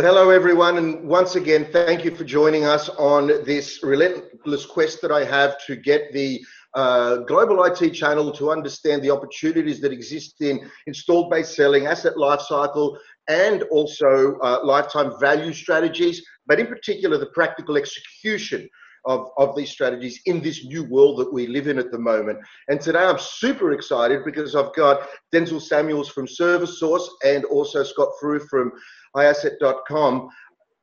Hello, everyone, and once again, thank you for joining us on this relentless quest that I have to get the uh, global IT channel to understand the opportunities that exist in installed base selling, asset lifecycle, and also uh, lifetime value strategies, but in particular, the practical execution of, of these strategies in this new world that we live in at the moment. And today I'm super excited because I've got Denzel Samuels from ServiceSource and also Scott Frew from iasset.com.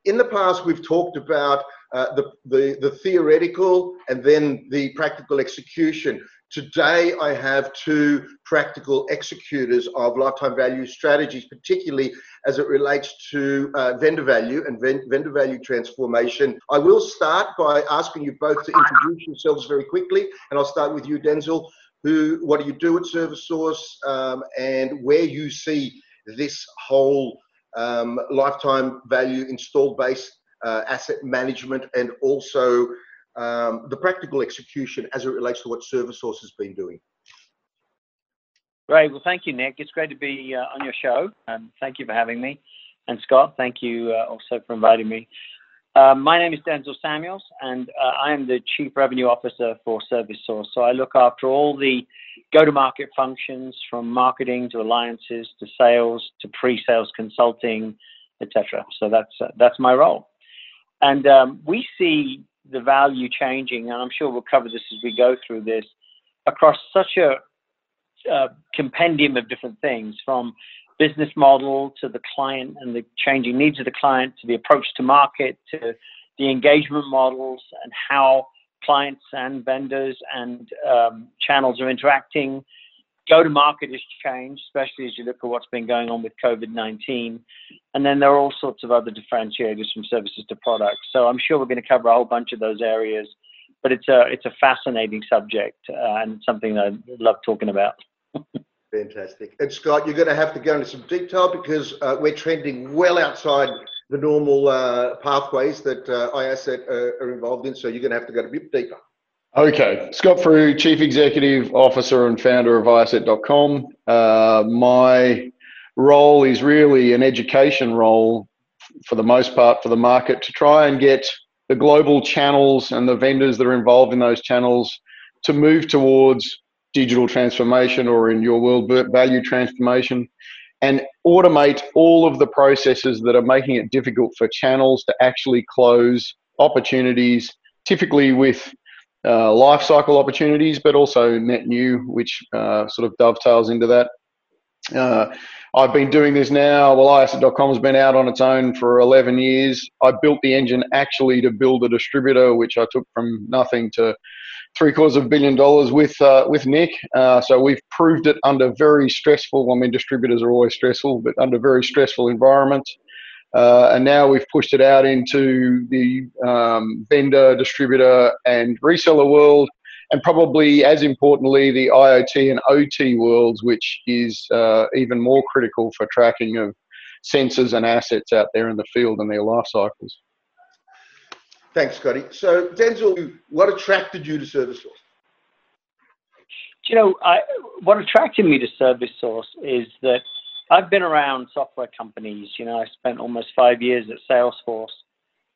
In the past, we've talked about uh, the, the, the theoretical and then the practical execution. Today, I have two practical executors of lifetime value strategies, particularly as it relates to uh, vendor value and ven- vendor value transformation. I will start by asking you both to introduce yourselves very quickly, and I'll start with you, Denzel. Who, what do you do at ServiceSource, um, and where you see this whole um, lifetime value installed base uh, asset management and also um, the practical execution as it relates to what ServiceSource has been doing. Great. Well, thank you, Nick. It's great to be uh, on your show. Um, thank you for having me. And Scott, thank you uh, also for inviting me. Uh, my name is Denzel Samuels, and uh, I am the Chief Revenue Officer for ServiceSource. So I look after all the go-to-market functions from marketing to alliances to sales to pre-sales consulting, etc. So that's uh, that's my role. And um, we see the value changing, and I'm sure we'll cover this as we go through this, across such a uh, compendium of different things from business model to the client and the changing needs of the client to the approach to market to the engagement models and how clients and vendors and um, channels are interacting. Go to market has changed, especially as you look at what's been going on with COVID 19. And then there are all sorts of other differentiators from services to products. So I'm sure we're going to cover a whole bunch of those areas. But it's a, it's a fascinating subject uh, and something I love talking about. Fantastic. And Scott, you're going to have to go into some detail because uh, we're trending well outside the normal uh, pathways that uh, iAsset uh, are involved in. So you're going to have to go a bit deeper. Okay, Scott Frew, Chief Executive Officer and founder of iAsset.com. Uh, my role is really an education role for the most part for the market to try and get the global channels and the vendors that are involved in those channels to move towards digital transformation or in your world value transformation and automate all of the processes that are making it difficult for channels to actually close opportunities, typically with uh, life cycle opportunities, but also net new, which uh, sort of dovetails into that. Uh, I've been doing this now. Well, iAsset.com has been out on its own for 11 years. I built the engine actually to build a distributor, which I took from nothing to three quarters of a billion dollars with uh, with Nick. Uh, so we've proved it under very stressful. I mean, distributors are always stressful, but under very stressful environments. Uh, and now we've pushed it out into the um, vendor, distributor, and reseller world, and probably as importantly, the IoT and OT worlds, which is uh, even more critical for tracking of sensors and assets out there in the field and their life cycles. Thanks, Scotty. So, Denzel, what attracted you to Service ServiceSource? You know, I, what attracted me to ServiceSource is that I've been around software companies. You know, I spent almost five years at Salesforce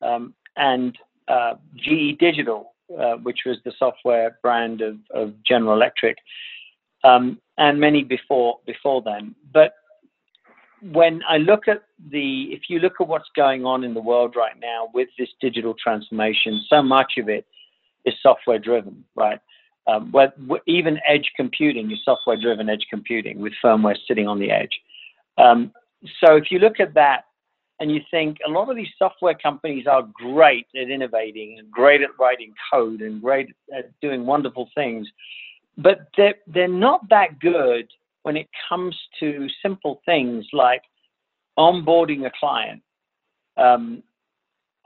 um, and uh, GE Digital, uh, which was the software brand of, of General Electric, um, and many before before then. But when I look at the, if you look at what's going on in the world right now with this digital transformation, so much of it is software driven, right? Um, where, even edge computing is software driven edge computing with firmware sitting on the edge. Um, so if you look at that and you think a lot of these software companies are great at innovating and great at writing code and great at doing wonderful things, but they're, they're not that good when it comes to simple things like onboarding a client, um,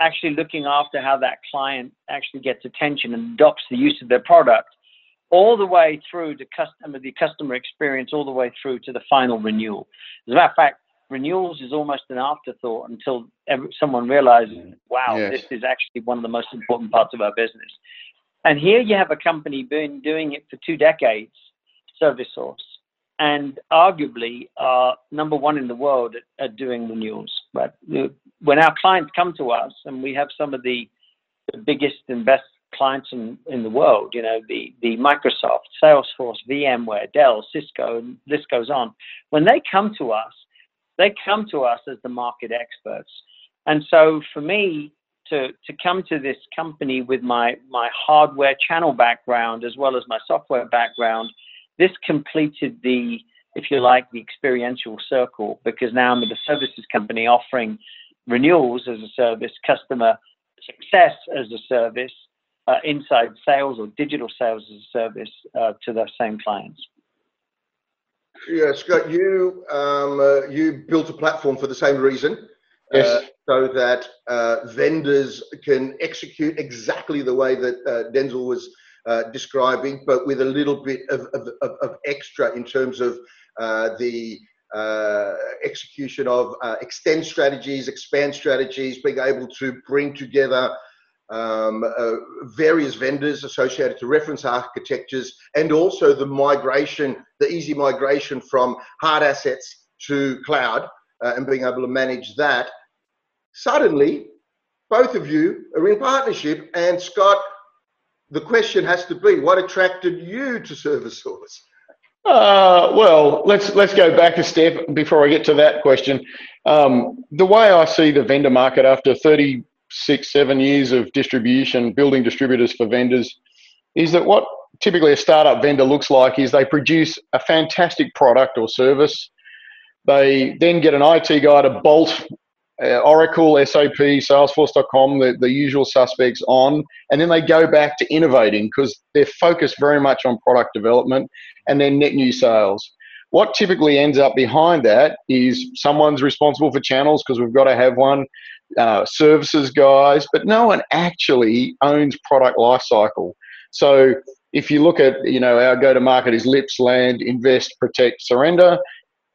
actually looking after how that client actually gets attention and adopts the use of their product, all the way through to customer the customer experience, all the way through to the final renewal. As a matter of fact, renewals is almost an afterthought until someone realizes, wow, yes. this is actually one of the most important parts of our business. And here you have a company been doing it for two decades, ServiceSource, and arguably are number one in the world at, at doing renewals. Right? When our clients come to us, and we have some of the, the biggest and best clients in, in the world, you know, the, the Microsoft, Salesforce, VMware, Dell, Cisco, and this goes on. When they come to us, they come to us as the market experts. And so for me, to, to come to this company with my, my hardware channel background as well as my software background, this completed the, if you like, the experiential circle because now I'm with a services company offering renewals as a service, customer success as a service, uh, inside sales or digital sales as a service uh, to those same clients. Yeah, Scott, you um, uh, you built a platform for the same reason. Yes. Uh, so that uh, vendors can execute exactly the way that uh, Denzel was uh, describing, but with a little bit of, of, of extra in terms of uh, the uh, execution of extend strategies, expand strategies, being able to bring together um, various vendors associated to reference architectures, and also the migration, the easy migration from hard assets to cloud, and being able to manage that suddenly both of you are in partnership and Scott, the question has to be, what attracted you to ServiceSource? Uh, well, let's let's go back a step before I get to that question. Um, the way I see the vendor market after 36, seven years of distribution, building distributors for vendors, is that what typically a startup vendor looks like is they produce a fantastic product or service. They then get an IT guy to bolt uh, Oracle, SAP, Salesforce.com, the, the usual suspects on, and then they go back to innovating because they're focused very much on product development and then net new sales. What typically ends up behind that is someone's responsible for channels because we've got to have one, uh, services guys, but no one actually owns product lifecycle. So if you look at, you know, our go to market is lips, land, invest, protect, surrender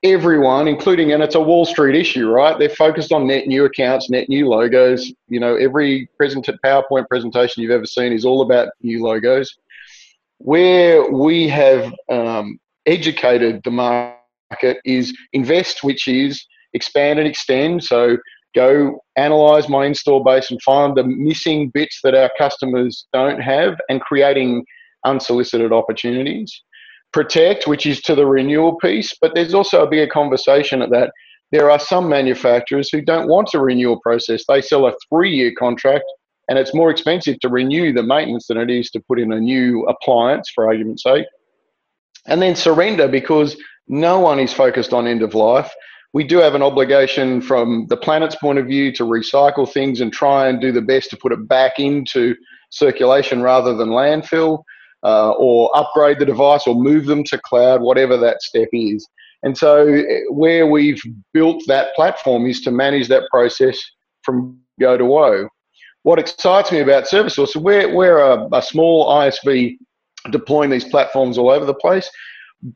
everyone, including, and it's a Wall Street issue, right? They're focused on net new accounts, net new logos. You know, every present PowerPoint presentation you've ever seen is all about new logos. Where we have um, educated the market is invest, which is expand and extend. So go analyze my install base and find the missing bits that our customers don't have and creating unsolicited opportunities protect, which is to the renewal piece, but there's also a bigger conversation at that. There are some manufacturers who don't want a renewal process. They sell a three year contract and it's more expensive to renew the maintenance than it is to put in a new appliance, for argument's sake. And then surrender because no one is focused on end of life. We do have an obligation from the planet's point of view to recycle things and try and do the best to put it back into circulation rather than landfill uh, or upgrade the device or move them to cloud, whatever that step is. And so, where we've built that platform is to manage that process from go to woe. What excites me about ServiceSource, we're, we're a, a small ISV deploying these platforms all over the place,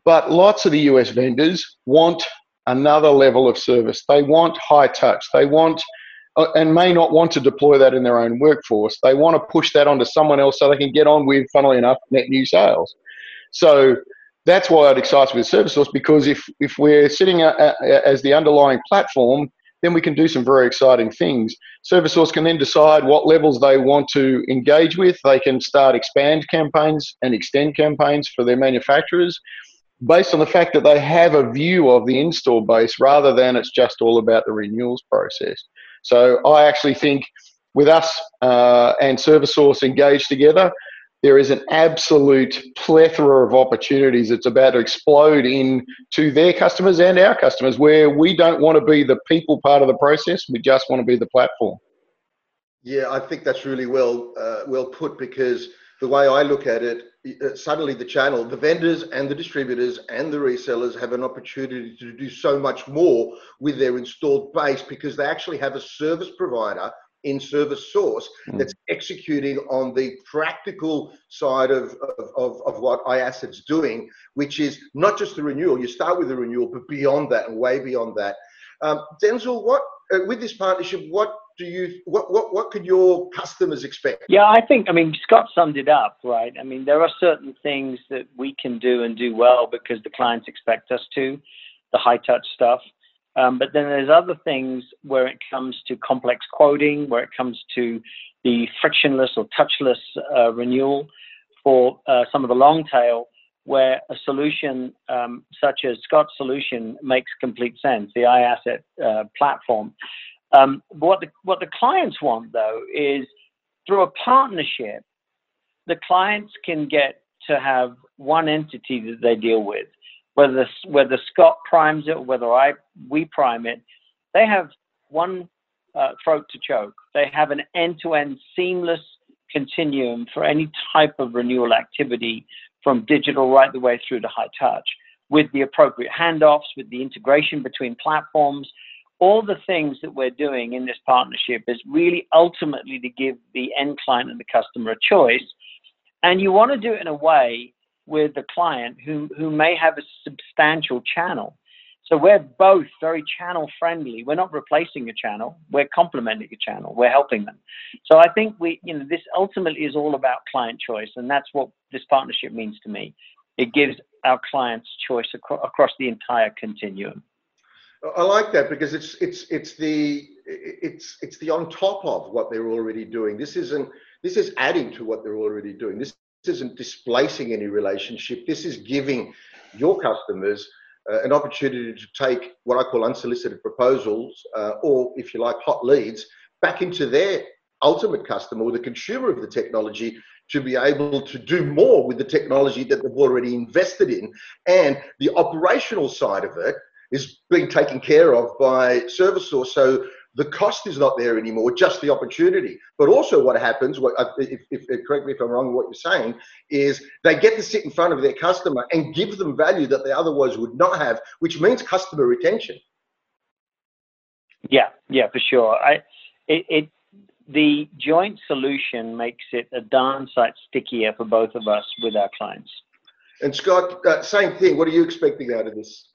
but lots of the US vendors want another level of service. They want high touch. They want uh, and may not want to deploy that in their own workforce. They want to push that onto someone else so they can get on with, funnily enough, net new sales. So that's why it excites me with ServiceSource because if, if we're sitting as the underlying platform, then we can do some very exciting things. ServiceSource can then decide what levels they want to engage with. They can start expand campaigns and extend campaigns for their manufacturers based on the fact that they have a view of the install base rather than it's just all about the renewals process. So I actually think with us uh, and ServiceSource engaged together, there is an absolute plethora of opportunities that's about to explode in to their customers and our customers where we don't want to be the people part of the process we just want to be the platform yeah i think that's really well uh, well put because the way i look at it suddenly the channel, the vendors and the distributors and the resellers have an opportunity to do so much more with their installed base because they actually have a service provider in ServiceSource mm. that's executing on the practical side of, of, of, of what iAsset's doing, which is not just the renewal. You start with the renewal, but beyond that and way beyond that. Um, Denzel, what uh, with this partnership, what do you what what what could your customers expect? Yeah, I think I mean Scott summed it up right. I mean there are certain things that we can do and do well because the clients expect us to, the high touch stuff. Um, but then there's other things where it comes to complex quoting, where it comes to the frictionless or touchless uh, renewal for uh, some of the long tail, where a solution um, such as Scott's solution makes complete sense, the iAsset uh, platform. Um, what the what the clients want though is through a partnership, the clients can get to have one entity that they deal with, whether whether Scott primes it or whether I we prime it. They have one uh, throat to choke. They have an end-to-end seamless continuum for any type of renewal activity from digital right the way through to high touch with the appropriate handoffs, with the integration between platforms, all the things that we're doing in this partnership is really ultimately to give the end client and the customer a choice. And you want to do it in a way with the client who, who may have a substantial channel. So we're both very channel friendly. We're not replacing a channel. We're complementing a channel. We're helping them. So I think we, you know, this ultimately is all about client choice, and that's what this partnership means to me. It gives our clients choice ac- across the entire continuum. I like that because it's it's it's the it's it's the on top of what they're already doing. This isn't this is adding to what they're already doing. This, isn't displacing any relationship. This is giving your customers uh, an opportunity to take what I call unsolicited proposals, uh, or if you like, hot leads, back into their ultimate customer or the consumer of the technology to be able to do more with the technology that they've already invested in. And the operational side of it is being taken care of by ServiceSource. So the cost is not there anymore, just the opportunity. But also, what happens, what, if, if, correct me if I'm wrong what you're saying, is they get to sit in front of their customer and give them value that they otherwise would not have, which means customer retention. Yeah, yeah, for sure. I, it, it the joint solution makes it a darn sight stickier for both of us with our clients. And Scott, uh, same thing. What are you expecting out of this?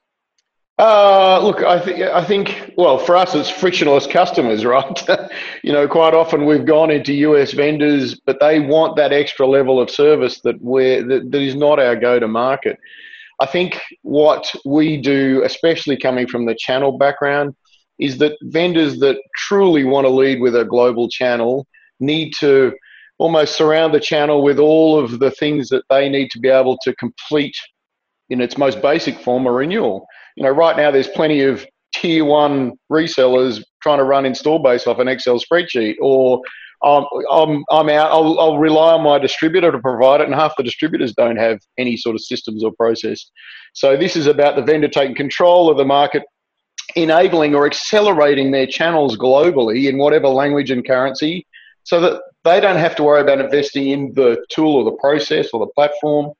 Uh, look, I think I think well for us it's frictionless customers, right? you know, quite often we've gone into US vendors, but they want that extra level of service that we're that, that is not our go-to-market. I think what we do, especially coming from the channel background, is that vendors that truly want to lead with a global channel need to almost surround the channel with all of the things that they need to be able to complete in its most basic form a renewal you know, right now there's plenty of tier one resellers trying to run install base off an Excel spreadsheet, or um, I'm, I'm out, I'll, I'll rely on my distributor to provide it, and half the distributors don't have any sort of systems or process. So this is about the vendor taking control of the market, enabling or accelerating their channels globally in whatever language and currency so that they don't have to worry about investing in the tool or the process or the platform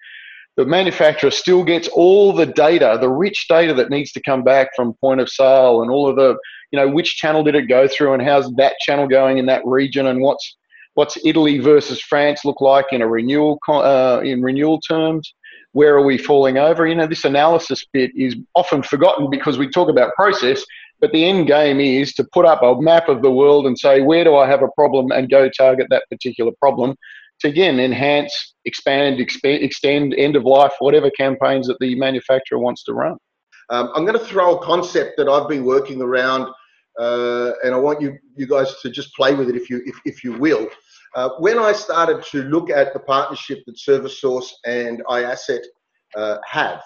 the manufacturer still gets all the data, the rich data that needs to come back from point of sale and all of the, you know, which channel did it go through and how's that channel going in that region and what's what's Italy versus France look like in a renewal uh, in renewal terms. Where are we falling over? You know, this analysis bit is often forgotten because we talk about process, but the end game is to put up a map of the world and say, where do I have a problem and go target that particular problem to again enhance, expand, exp- extend, end of life, whatever campaigns that the manufacturer wants to run. Um, I'm going to throw a concept that I've been working around, uh, and I want you you guys to just play with it if you if, if you will. Uh, when I started to look at the partnership that ServiceSource and iAsset uh, have,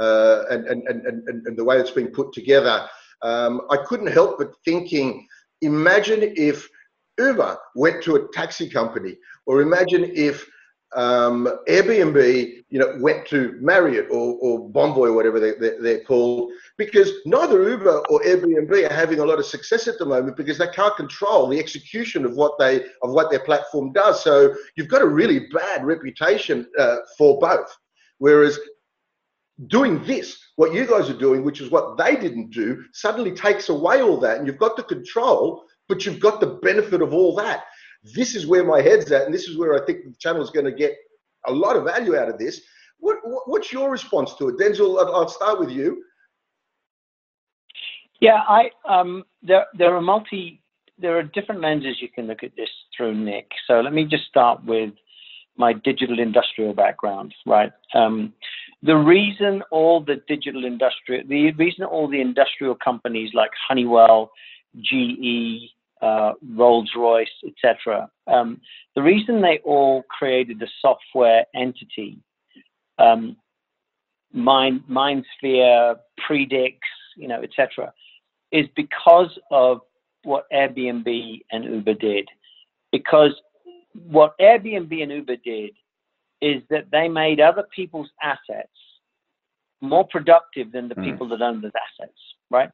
uh, and, and, and, and, and the way it's been put together, um, I couldn't help but thinking, imagine if Uber went to a taxi company, or imagine if um, Airbnb, you know, went to Marriott or, or Bonvoy, or whatever they, they, they're called, because neither Uber or Airbnb are having a lot of success at the moment because they can't control the execution of what they of what their platform does. So you've got a really bad reputation uh, for both. Whereas doing this, what you guys are doing, which is what they didn't do, suddenly takes away all that, and you've got the control but you've got the benefit of all that. This is where my head's at, and this is where I think the channel is going to get a lot of value out of this. What, what's your response to it, Denzel? I'll start with you. Yeah, I um, there there are multi there are different lenses you can look at this through, Nick. So let me just start with my digital industrial background, right? Um, the reason all the digital industrial, the reason all the industrial companies like Honeywell, GE, uh, Rolls Royce, etc., um, the reason they all created a software entity, um, Mind, MindSphere, Predix, you know, etc., is because of what Airbnb and Uber did. Because what Airbnb and Uber did is that they made other people's assets more productive than the mm. people that owned those assets, right?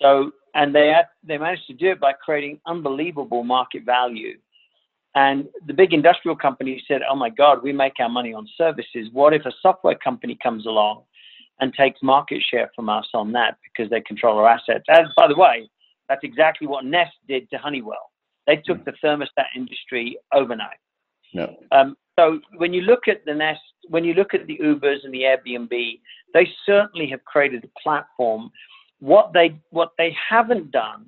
So, and they had, they managed to do it by creating unbelievable market value. And the big industrial companies said, "Oh my God, we make our money on services. What if a software company comes along and takes market share from us on that because they control our assets?" As by the way, that's exactly what Nest did to Honeywell. They took mm. the thermostat industry overnight. No. Um, so when you look at the Nest, when you look at the Ubers and the Airbnb, they certainly have created a platform. What they what they haven't done,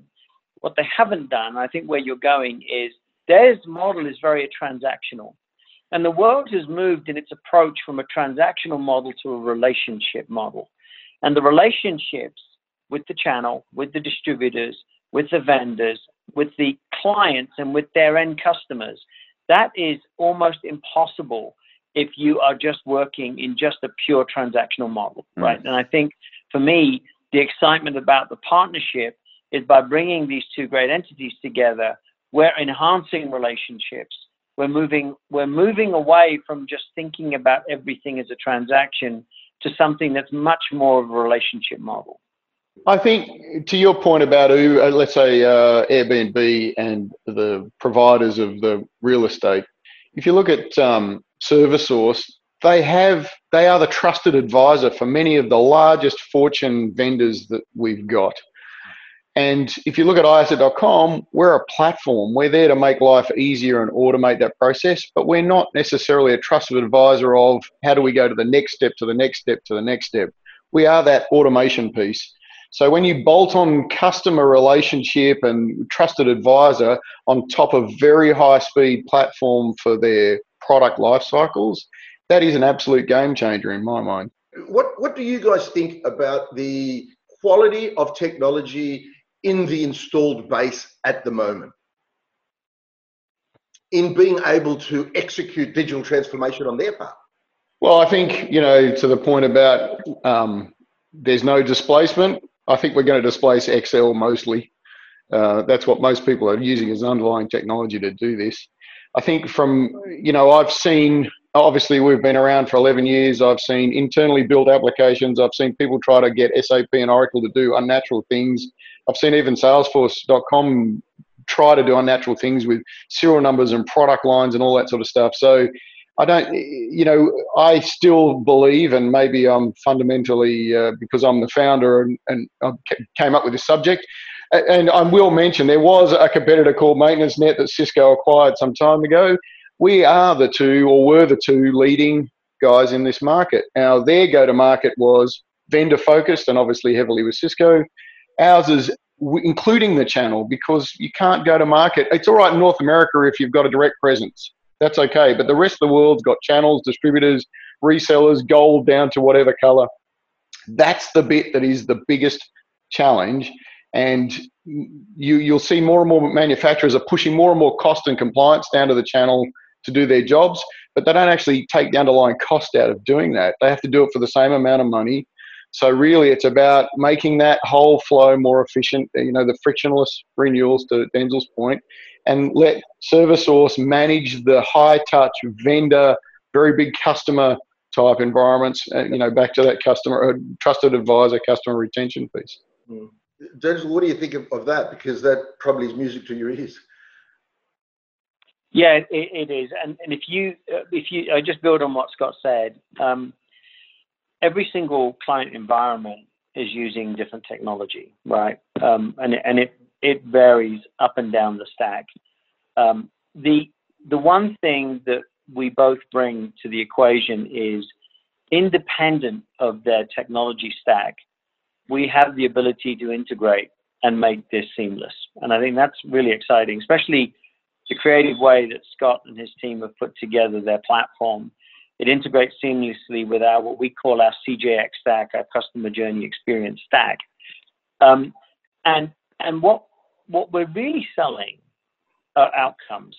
what they haven't done, I think where you're going is their model is very transactional. And the world has moved in its approach from a transactional model to a relationship model. And the relationships with the channel, with the distributors, with the vendors, with the clients, and with their end customers. That is almost impossible if you are just working in just a pure transactional model, mm. right? And I think for me, the excitement about the partnership is by bringing these two great entities together, we're enhancing relationships. We're moving, we're moving away from just thinking about everything as a transaction to something that's much more of a relationship model. I think to your point about uh, let's say uh, Airbnb and the providers of the real estate, if you look at um, ServiceSource, they have they are the trusted advisor for many of the largest fortune vendors that we've got. And if you look at iAsset.com, we're a platform. We're there to make life easier and automate that process, but we're not necessarily a trusted advisor of how do we go to the next step, to the next step, to the next step. We are that automation piece. So when you bolt on customer relationship and trusted advisor on top of very high speed platform for their product life cycles, that is an absolute game changer in my mind. What what do you guys think about the quality of technology in the installed base at the moment? In being able to execute digital transformation on their part? Well, I think, you know, to the point about um, there's no displacement, I think we're going to displace Excel mostly. Uh, that's what most people are using as underlying technology to do this. I think from, you know, I've seen, obviously, we've been around for 11 years. I've seen internally built applications. I've seen people try to get SAP and Oracle to do unnatural things. I've seen even Salesforce.com try to do unnatural things with serial numbers and product lines and all that sort of stuff. So I don't, you know, I still believe, and maybe I'm fundamentally uh, because I'm the founder and, and I came up with this subject. And I will mention there was a competitor called Maintenance Net that Cisco acquired some time ago. We are the two, or were the two, leading guys in this market. Now, their go to market was vendor focused and obviously heavily with Cisco. Ours is including the channel because you can't go to market. It's all right in North America if you've got a direct presence that's okay. But the rest of the world's got channels, distributors, resellers, gold down to whatever color. That's the bit that is the biggest challenge. And you, you'll see more and more manufacturers are pushing more and more cost and compliance down to the channel to do their jobs, but they don't actually take the underlying cost out of doing that. They have to do it for the same amount of money. So really, it's about making that whole flow more efficient. You know, the frictionless renewals to Denzel's point, and let ServiceSource manage the high touch vendor, very big customer type environments. Uh, you know, back to that customer uh, trusted advisor, customer retention piece. Mm. Denzel, what do you think of, of, that? Because that probably is music to your ears. Yeah, it, it is. And, and if you uh, if you I just build on what Scott said. Um, every single client environment is using different technology, right? Um, and and it it varies up and down the stack. Um, the the one thing that we both bring to the equation is independent of their technology stack, we have the ability to integrate and make this seamless. And I think that's really exciting, especially the creative way that Scott and his team have put together their platform. It integrates seamlessly with our what we call our CJX stack, our customer journey experience stack. Um, and and what what we're really selling are outcomes.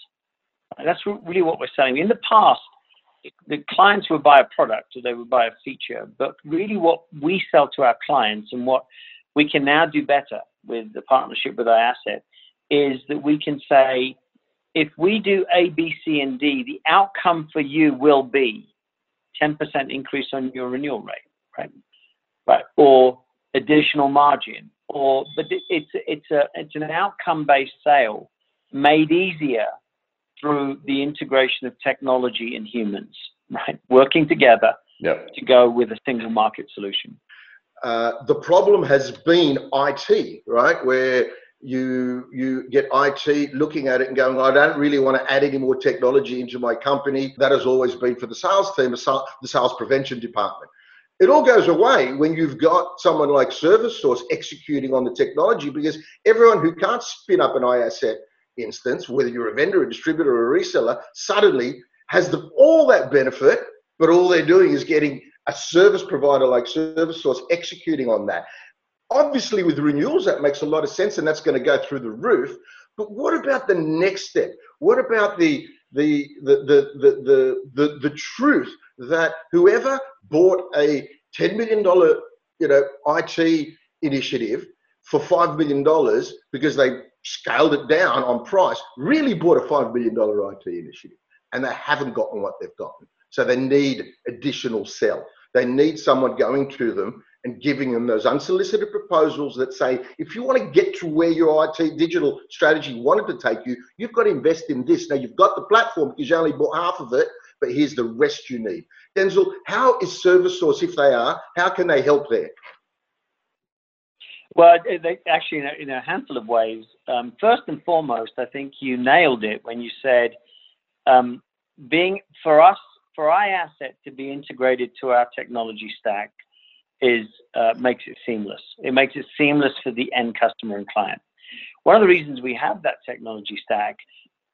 that's really what we're selling. In the past, the clients would buy a product or they would buy a feature, but really what we sell to our clients and what we can now do better with the partnership with iAsset is that we can say, if we do A, B, C, and D, the outcome for you will be 10% increase on your renewal rate, right? Right. Or additional margin, or but it's it's a it's an outcome-based sale made easier through the integration of technology and humans, right? Working together yep. to go with a single market solution. Uh, the problem has been IT, right? Where you you get IT looking at it and going, I don't really want to add any more technology into my company. That has always been for the sales team, the sales prevention department. It all goes away when you've got someone like ServiceSource executing on the technology because everyone who can't spin up an iAsset instance, whether you're a vendor, a distributor, or a reseller, suddenly has the, all that benefit, but all they're doing is getting a service provider like ServiceSource executing on that. Obviously, with renewals, that makes a lot of sense, and that's going to go through the roof. But what about the next step? What about the the the the the the, the, truth that whoever bought a ten million dollar you know IT initiative for five million dollars because they scaled it down on price really bought a five million dollar IT initiative, and they haven't gotten what they've gotten. So they need additional sell. They need someone going to them and giving them those unsolicited proposals that say, if you want to get to where your IT digital strategy wanted to take you, you've got to invest in this. Now, you've got the platform because you only bought half of it, but here's the rest you need. Denzel, how is ServiceSource, if they are, how can they help there? Well, they, actually, in a, in a, handful of ways. Um, first and foremost, I think you nailed it when you said um, being for us for iAsset to be integrated to our technology stack is uh, makes it seamless. It makes it seamless for the end customer and client. One of the reasons we have that technology stack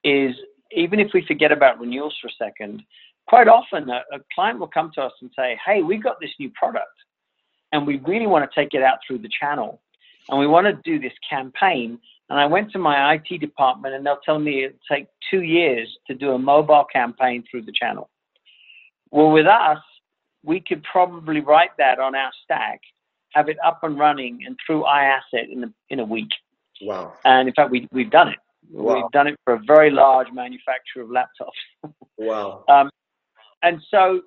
is even if we forget about renewals for a second, quite often a, a client will come to us and say, "Hey, we've got this new product, and we really want to take it out through the channel, and we want to do this campaign." And I went to my IT department, and they'll tell me it'll take two years to do a mobile campaign through the channel. Well, with us, we could probably write that on our stack, have it up and running and through iAsset in a, in a week. Wow. And in fact, we, we've done it. Wow. We've done it for a very large manufacturer of laptops. wow. Um, and so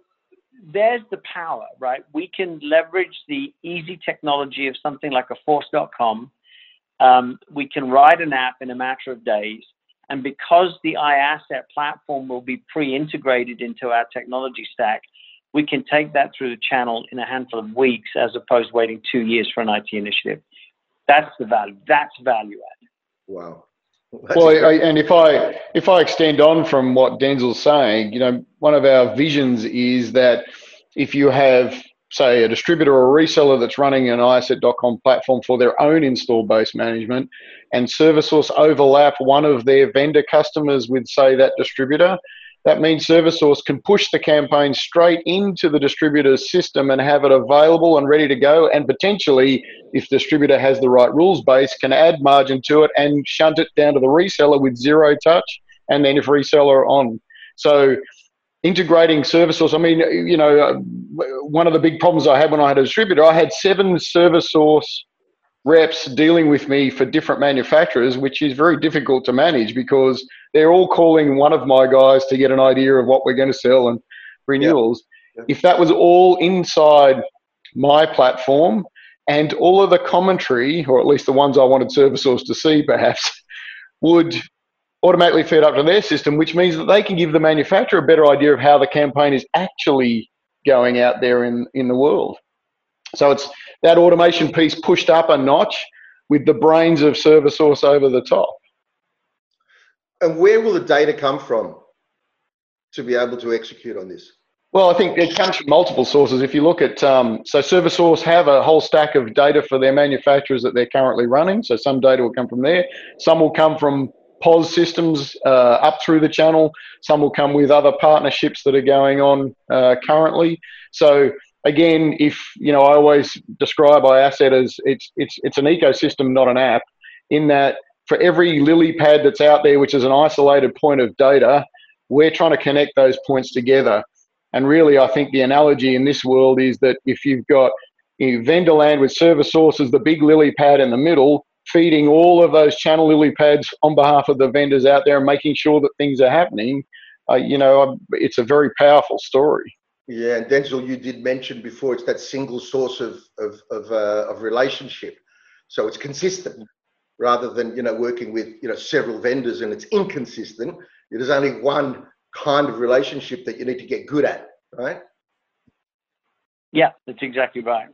there's the power, right? We can leverage the easy technology of something like a force.com. Um, we can write an app in a matter of days. And because the iAsset platform will be pre-integrated into our technology stack, we can take that through the channel in a handful of weeks as opposed to waiting two years for an IT initiative. That's the value. That's value add. Wow. That's well, I, and if I if I extend on from what Denzel's saying, you know, one of our visions is that if you have say a distributor or a reseller that's running an iAsset.com platform for their own install base management and ServiceSource overlap one of their vendor customers with say that distributor, that means ServiceSource can push the campaign straight into the distributor's system and have it available and ready to go. And potentially, if distributor has the right rules base, can add margin to it and shunt it down to the reseller with zero touch. And then if reseller on. So integrating ServiceSource. I mean, you know, one of the big problems I had when I had a distributor, I had seven ServiceSource reps dealing with me for different manufacturers, which is very difficult to manage because they're all calling one of my guys to get an idea of what we're going to sell and renewals. If that was all inside my platform and all of the commentary, or at least the ones I wanted ServiceSource to see perhaps, would automatically feed up to their system, which means that they can give the manufacturer a better idea of how the campaign is actually going out there in, in the world. So it's that automation piece pushed up a notch with the brains of ServiceSource over the top. And where will the data come from to be able to execute on this? Well, I think it comes from multiple sources. If you look at, um, so ServiceSource have a whole stack of data for their manufacturers that they're currently running. So some data will come from there. Some will come from POS systems uh, up through the channel. Some will come with other partnerships that are going on uh, currently. So again, if you know, I always describe iAsset as it's it's it's an ecosystem, not an app. In that, for every lily pad that's out there, which is an isolated point of data, we're trying to connect those points together. And really, I think the analogy in this world is that if you've got you know, vendor land with ServiceSource sources, the big lily pad in the middle, feeding all of those channel lily pads on behalf of the vendors out there and making sure that things are happening, uh, you know, it's a very powerful story. Yeah, and Denzel, you did mention before it's that single source of of of, uh, of relationship, so it's consistent rather than you know working with you know several vendors and it's inconsistent. There's only one kind of relationship that you need to get good at, right? Yeah, that's exactly right.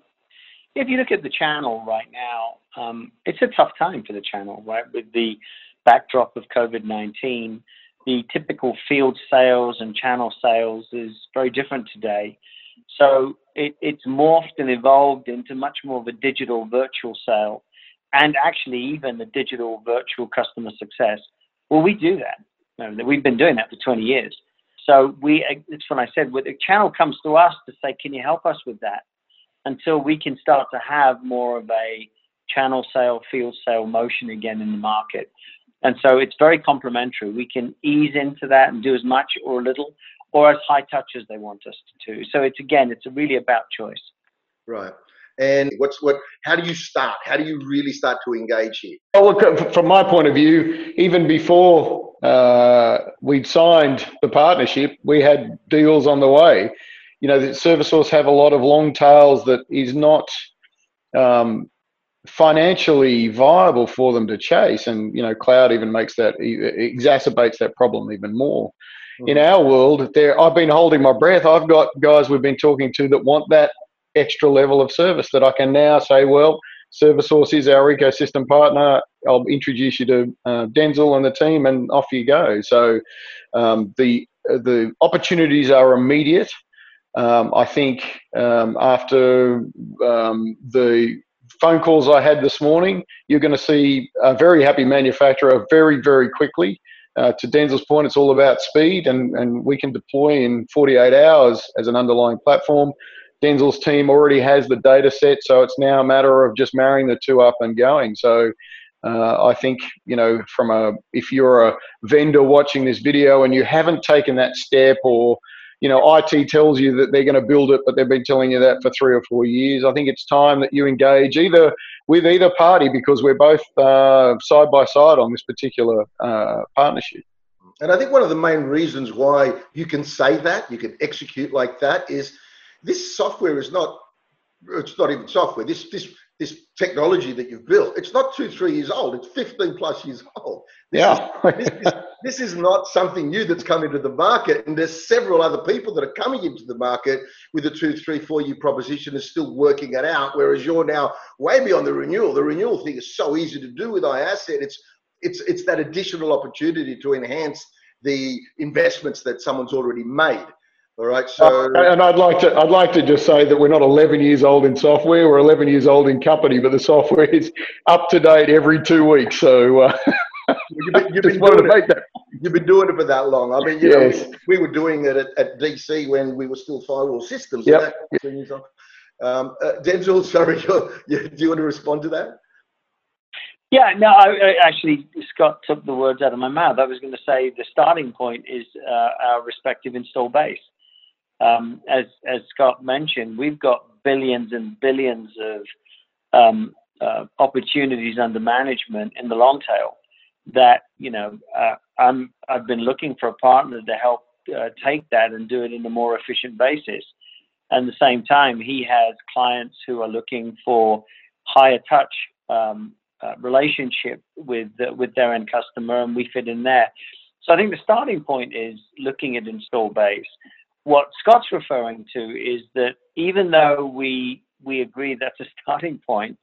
If you look at the channel right now, um, it's a tough time for the channel, right? With the backdrop of COVID 19, the typical field sales and channel sales is very different today. So it, it's morphed and evolved into much more of a digital virtual sale and actually even the digital virtual customer success. Well, we do that. We've been doing that for 20 years. So we, it's when I said, the channel comes to us to say, can you help us with that? Until we can start to have more of a channel sale, field sale motion again in the market. And so it's very complementary. We can ease into that and do as much or a little, or as high touch as they want us to. So it's again, it's really about choice. Right. And what's what? How do you start? How do you really start to engage here? Well, look, from my point of view, even before uh, we'd signed the partnership, we had deals on the way. You know, the ServiceSource have a lot of long tails that is not um, financially viable for them to chase, and you know, cloud even makes that exacerbates that problem even more. Mm-hmm. In our world, there I've been holding my breath. I've got guys we've been talking to that want that extra level of service that I can now say, well, ServiceSource is our ecosystem partner. I'll introduce you to uh, Denzel and the team, and off you go. So um, the the opportunities are immediate. Um, I think um, after um, the phone calls I had this morning, you're going to see a very happy manufacturer very, very quickly. Uh, to Denzel's point, it's all about speed, and, and we can deploy in 48 hours as an underlying platform. Denzel's team already has the data set, so it's now a matter of just marrying the two up and going. So uh, I think you know from a if you're a vendor watching this video and you haven't taken that step or you know IT tells you that they're going to build it but they've been telling you that for 3 or 4 years. I think it's time that you engage either with either party because we're both uh, side by side on this particular uh, partnership. And I think one of the main reasons why you can say that you can execute like that is this software is not it's not even software. This this this technology that you've built. It's not two three years old. It's 15 plus years old. This yeah. is, this, is, this is not something new that's come into the market and there's several other people that are coming into the market with a two three four year proposition is still working it out whereas you're now way beyond the renewal. The renewal thing is so easy to do with iasset. It's it's it's that additional opportunity to enhance the investments that someone's already made all right. So, uh, and I'd like to, I'd like to just say that we're not 11 years old in software. We're 11 years old in company, but the software is up to date every two weeks. So, uh, you've been, you've been doing it, that. You've been doing it for that long. I mean, you yes. know, we, we, were doing it at, at, DC when we were still firewall systems. Yep. Um, uh, Denzel, sorry, you, do you want to respond to that? Yeah, no, I, I, actually, Scott took the words out of my mouth. I was going to say the starting point is uh, our respective install base um, as as Scott mentioned, we've got billions and billions of um, uh, opportunities under management in the long tail. That you know, uh, I'm I've been looking for a partner to help uh, take that and do it in a more efficient basis. And at the same time, he has clients who are looking for higher touch um, uh, relationship with with their end customer, and we fit in there. So I think the starting point is looking at install base what Scott's referring to is that even though we we agree that's a starting point,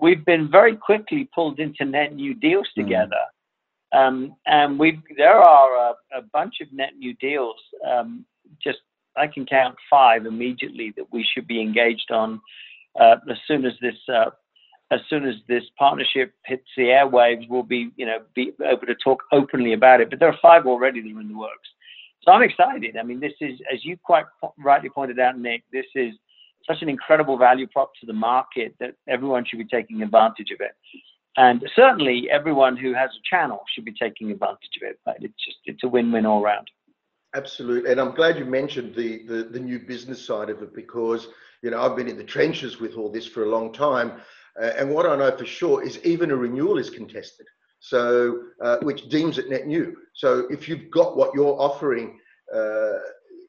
we've been very quickly pulled into net new deals mm. together. Um, and we there are a, a, bunch of net new deals um, just I can count five immediately that we should be engaged on uh, as soon as this uh, as soon as this partnership hits the airwaves. We'll be you know be able to talk openly about it. But there are five already that are in the works. So I'm excited. I mean, this is as you quite rightly pointed out, Nick. This is such an incredible value prop to the market that everyone should be taking advantage of it. And certainly everyone who has a channel should be taking advantage of it. But it's just it's a win-win all around. Absolutely, and I'm glad you mentioned the, the, the new business side of it because you know I've been in the trenches with all this for a long time, uh, and what I know for sure is even a renewal is contested, so uh, which deems it net new. So if you've got what you're offering uh,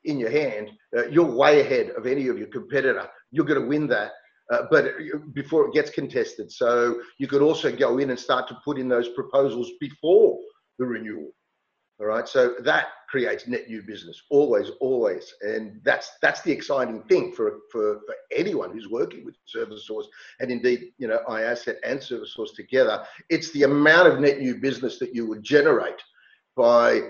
in your hand, uh, you're way ahead of any of your competitor. You're going to win that. Uh, but before it gets contested, so you could also go in and start to put in those proposals before the renewal. All right, so that creates net new business, always, always, and that's that's the exciting thing for for, for anyone who's working with ServiceSource and indeed, you know, iAsset and ServiceSource together. It's the amount of net new business that you would generate by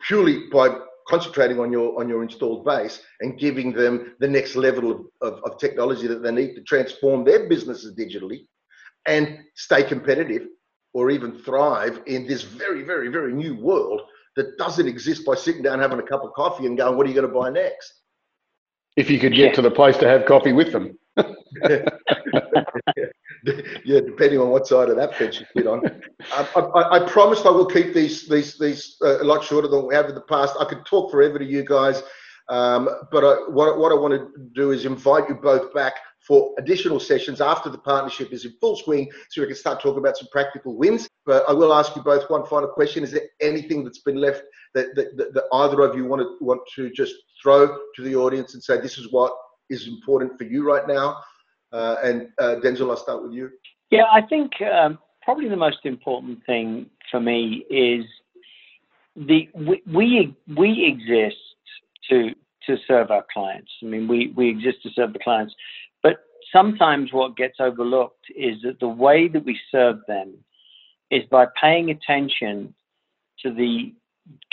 purely by concentrating on your on your installed base and giving them the next level of, of, of technology that they need to transform their businesses digitally and stay competitive or even thrive in this very, very, very new world that doesn't exist by sitting down having a cup of coffee and going, what are you going to buy next? If you could get yeah. to the place to have coffee with them. yeah, depending on what side of that fence you sit on. I, I, I, promised I will keep these these these uh, a lot shorter than we have in the past. I could talk forever to you guys, um, but I, what what I want to do is invite you both back for additional sessions after the partnership is in full swing so we can start talking about some practical wins. But I will ask you both one final question. Is there anything that's been left that, that, that, that either of you want to, want to just throw to the audience and say, this is what is important for you right now? Uh, and uh, Denzel, I'll start with you. Yeah, I think um, probably the most important thing for me is the we, we, we exist to to serve our clients. I mean, we, we exist to serve the clients sometimes what gets overlooked is that the way that we serve them is by paying attention to the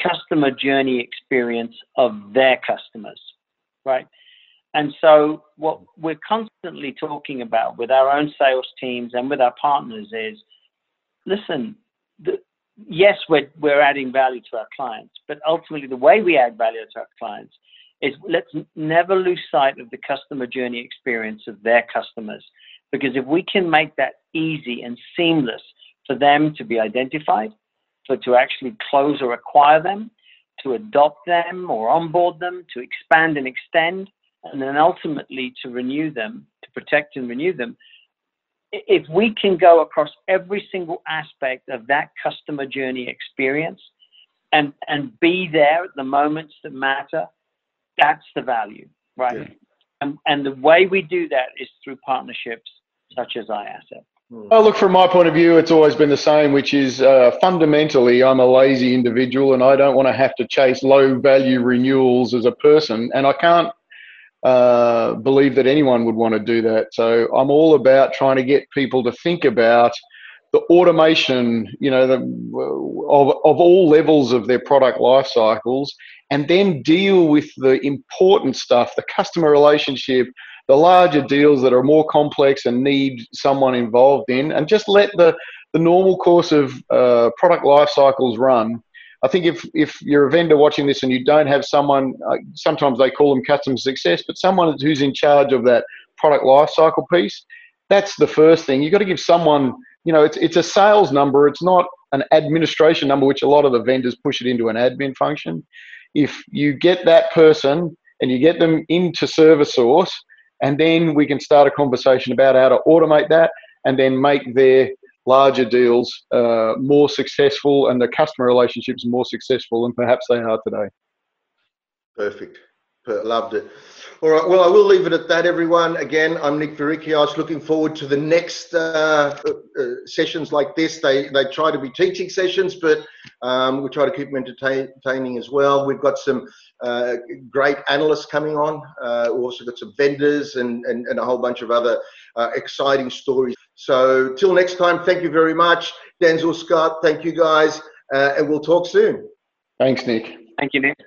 customer journey experience of their customers, right? And so, what we're constantly talking about with our own sales teams and with our partners is listen, the, yes, we're, we're adding value to our clients, but ultimately, the way we add value to our clients is let's never lose sight of the customer journey experience of their customers. Because if we can make that easy and seamless for them to be identified, for to actually close or acquire them, to adopt them or onboard them, to expand and extend, and then ultimately to renew them, to protect and renew them. If we can go across every single aspect of that customer journey experience and, and be there at the moments that matter, that's the value, right? Yeah. And, and the way we do that is through partnerships such as iAsset. Well, look, from my point of view, it's always been the same, which is uh, fundamentally, I'm a lazy individual and I don't want to have to chase low value renewals as a person. And I can't uh, believe that anyone would want to do that. So I'm all about trying to get people to think about the automation, you know, the, of, of all levels of their product life cycles, and then deal with the important stuff, the customer relationship, the larger deals that are more complex and need someone involved in, and just let the, the normal course of uh, product life cycles run. I think if, if you're a vendor watching this and you don't have someone, uh, sometimes they call them customer success, but someone who's in charge of that product life cycle piece, that's the first thing. You've got to give someone you know, it's, it's a sales number. It's not an administration number, which a lot of the vendors push it into an admin function. If you get that person and you get them into ServiceSource, and then we can start a conversation about how to automate that and then make their larger deals uh, more successful and the customer relationships more successful than perhaps they are today. Perfect. Loved it. All right. Well, I will leave it at that, everyone. Again, I'm Nick Verikios. Looking forward to the next uh, uh, sessions like this. They they try to be teaching sessions, but um, we try to keep them entertaining as well. We've got some uh, great analysts coming on. Uh, we've also got some vendors and, and, and a whole bunch of other uh, exciting stories. So, till next time, thank you very much. Denzel Scott, thank you guys, uh, and we'll talk soon. Thanks, Nick. Thank you, Nick.